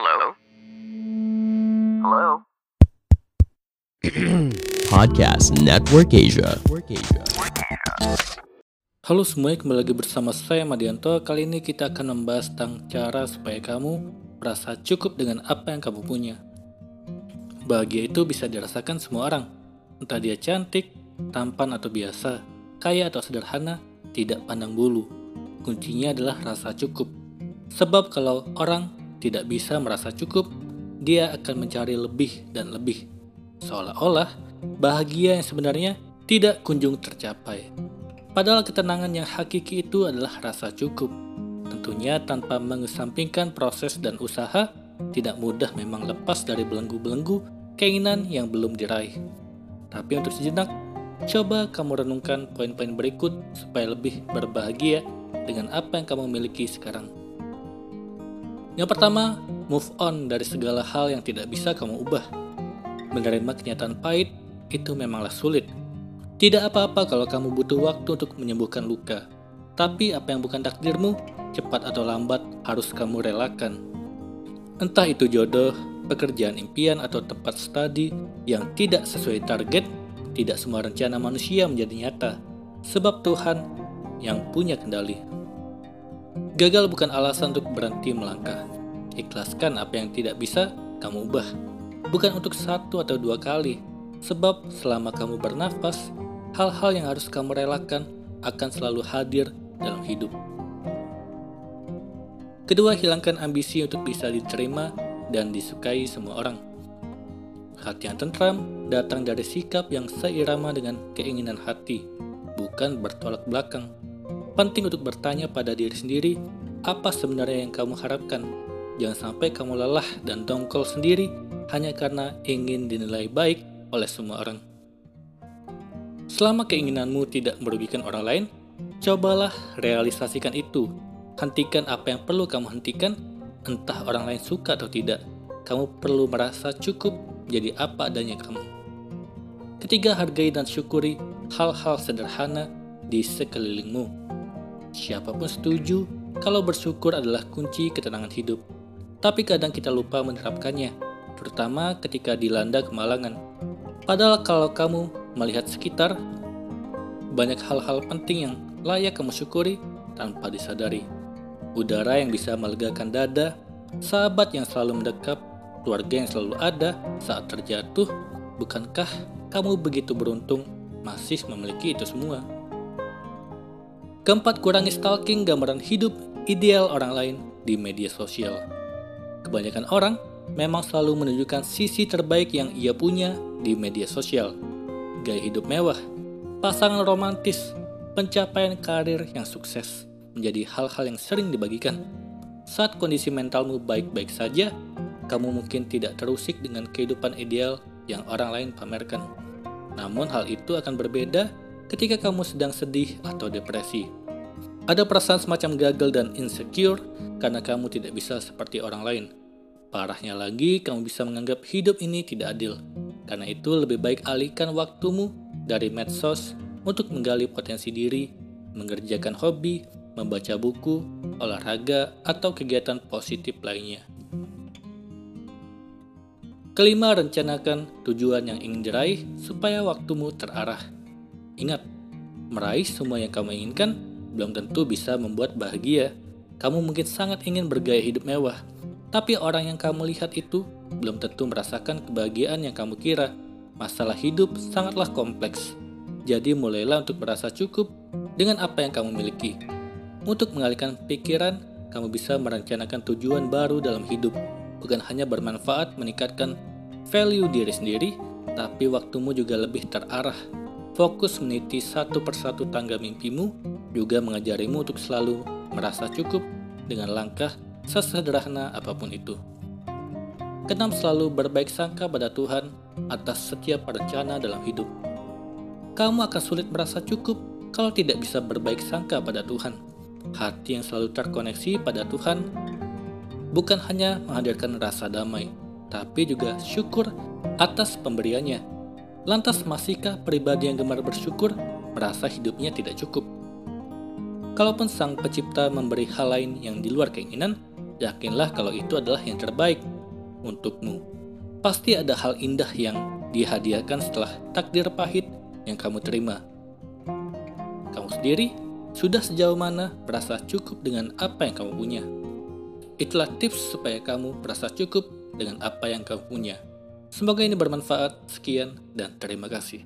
Hello? Hello? Podcast Network Asia. Halo semuanya, kembali lagi bersama saya Madianto. Kali ini kita akan membahas tentang cara supaya kamu merasa cukup dengan apa yang kamu punya. Bahagia itu bisa dirasakan semua orang, entah dia cantik, tampan atau biasa, kaya atau sederhana, tidak pandang bulu. Kuncinya adalah rasa cukup. Sebab kalau orang tidak bisa merasa cukup, dia akan mencari lebih dan lebih. Seolah-olah bahagia yang sebenarnya tidak kunjung tercapai. Padahal ketenangan yang hakiki itu adalah rasa cukup. Tentunya tanpa mengesampingkan proses dan usaha, tidak mudah memang lepas dari belenggu-belenggu keinginan yang belum diraih. Tapi untuk sejenak, coba kamu renungkan poin-poin berikut supaya lebih berbahagia dengan apa yang kamu miliki sekarang. Yang pertama, move on dari segala hal yang tidak bisa kamu ubah. Menerima kenyataan pahit itu memanglah sulit. Tidak apa-apa kalau kamu butuh waktu untuk menyembuhkan luka. Tapi apa yang bukan takdirmu, cepat atau lambat harus kamu relakan. Entah itu jodoh, pekerjaan impian atau tempat studi yang tidak sesuai target, tidak semua rencana manusia menjadi nyata. Sebab Tuhan yang punya kendali. Gagal bukan alasan untuk berhenti melangkah. Ikhlaskan apa yang tidak bisa kamu ubah. Bukan untuk satu atau dua kali, sebab selama kamu bernafas, hal-hal yang harus kamu relakan akan selalu hadir dalam hidup. Kedua, hilangkan ambisi untuk bisa diterima dan disukai semua orang. Hati yang tentram datang dari sikap yang seirama dengan keinginan hati, bukan bertolak belakang. Penting untuk bertanya pada diri sendiri, apa sebenarnya yang kamu harapkan? Jangan sampai kamu lelah dan dongkol sendiri hanya karena ingin dinilai baik oleh semua orang. Selama keinginanmu tidak merugikan orang lain, cobalah realisasikan itu. Hentikan apa yang perlu kamu hentikan, entah orang lain suka atau tidak. Kamu perlu merasa cukup jadi apa adanya kamu. Ketiga, hargai dan syukuri hal-hal sederhana di sekelilingmu. Siapa pun setuju kalau bersyukur adalah kunci ketenangan hidup. Tapi kadang kita lupa menerapkannya, terutama ketika dilanda kemalangan. Padahal kalau kamu melihat sekitar, banyak hal-hal penting yang layak kamu syukuri tanpa disadari. Udara yang bisa melegakan dada, sahabat yang selalu mendekap, keluarga yang selalu ada saat terjatuh, bukankah kamu begitu beruntung masih memiliki itu semua? Keempat, kurangi stalking gambaran hidup ideal orang lain di media sosial. Kebanyakan orang memang selalu menunjukkan sisi terbaik yang ia punya di media sosial. Gaya hidup mewah, pasangan romantis, pencapaian karir yang sukses menjadi hal-hal yang sering dibagikan. Saat kondisi mentalmu baik-baik saja, kamu mungkin tidak terusik dengan kehidupan ideal yang orang lain pamerkan. Namun hal itu akan berbeda ketika kamu sedang sedih atau depresi. Ada perasaan semacam gagal dan insecure karena kamu tidak bisa seperti orang lain. Parahnya lagi, kamu bisa menganggap hidup ini tidak adil. Karena itu lebih baik alihkan waktumu dari medsos untuk menggali potensi diri, mengerjakan hobi, membaca buku, olahraga, atau kegiatan positif lainnya. Kelima, rencanakan tujuan yang ingin diraih supaya waktumu terarah. Ingat, meraih semua yang kamu inginkan belum tentu bisa membuat bahagia. Kamu mungkin sangat ingin bergaya hidup mewah, tapi orang yang kamu lihat itu belum tentu merasakan kebahagiaan yang kamu kira. Masalah hidup sangatlah kompleks. Jadi mulailah untuk merasa cukup dengan apa yang kamu miliki. Untuk mengalihkan pikiran, kamu bisa merencanakan tujuan baru dalam hidup. Bukan hanya bermanfaat meningkatkan value diri sendiri, tapi waktumu juga lebih terarah. Fokus meniti satu persatu tangga mimpimu, juga mengajarimu untuk selalu merasa cukup dengan langkah sesederhana apa pun itu. Kenam selalu berbaik sangka pada Tuhan atas setiap rencana dalam hidup. Kamu akan sulit merasa cukup kalau tidak bisa berbaik sangka pada Tuhan. Hati yang selalu terkoneksi pada Tuhan bukan hanya menghadirkan rasa damai, tapi juga syukur atas pemberiannya. Lantas masihkah pribadi yang gemar bersyukur merasa hidupnya tidak cukup? Kalaupun sang pencipta memberi hal lain yang di luar keinginan, yakinlah kalau itu adalah yang terbaik untukmu. Pasti ada hal indah yang dihadiahkan setelah takdir pahit yang kamu terima. Kamu sendiri sudah sejauh mana merasa cukup dengan apa yang kamu punya? Itulah tips supaya kamu merasa cukup dengan apa yang kamu punya. Semoga ini bermanfaat. Sekian dan terima kasih.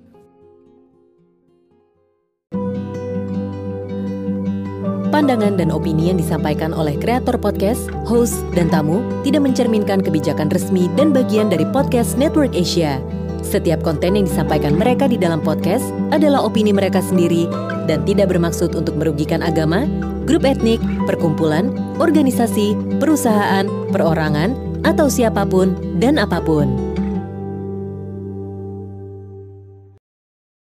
Pandangan dan opini yang disampaikan oleh kreator podcast, host, dan tamu tidak mencerminkan kebijakan resmi dan bagian dari podcast Network Asia. Setiap konten yang disampaikan mereka di dalam podcast adalah opini mereka sendiri dan tidak bermaksud untuk merugikan agama, grup etnik, perkumpulan, organisasi, perusahaan, perorangan, atau siapa pun dan apa pun.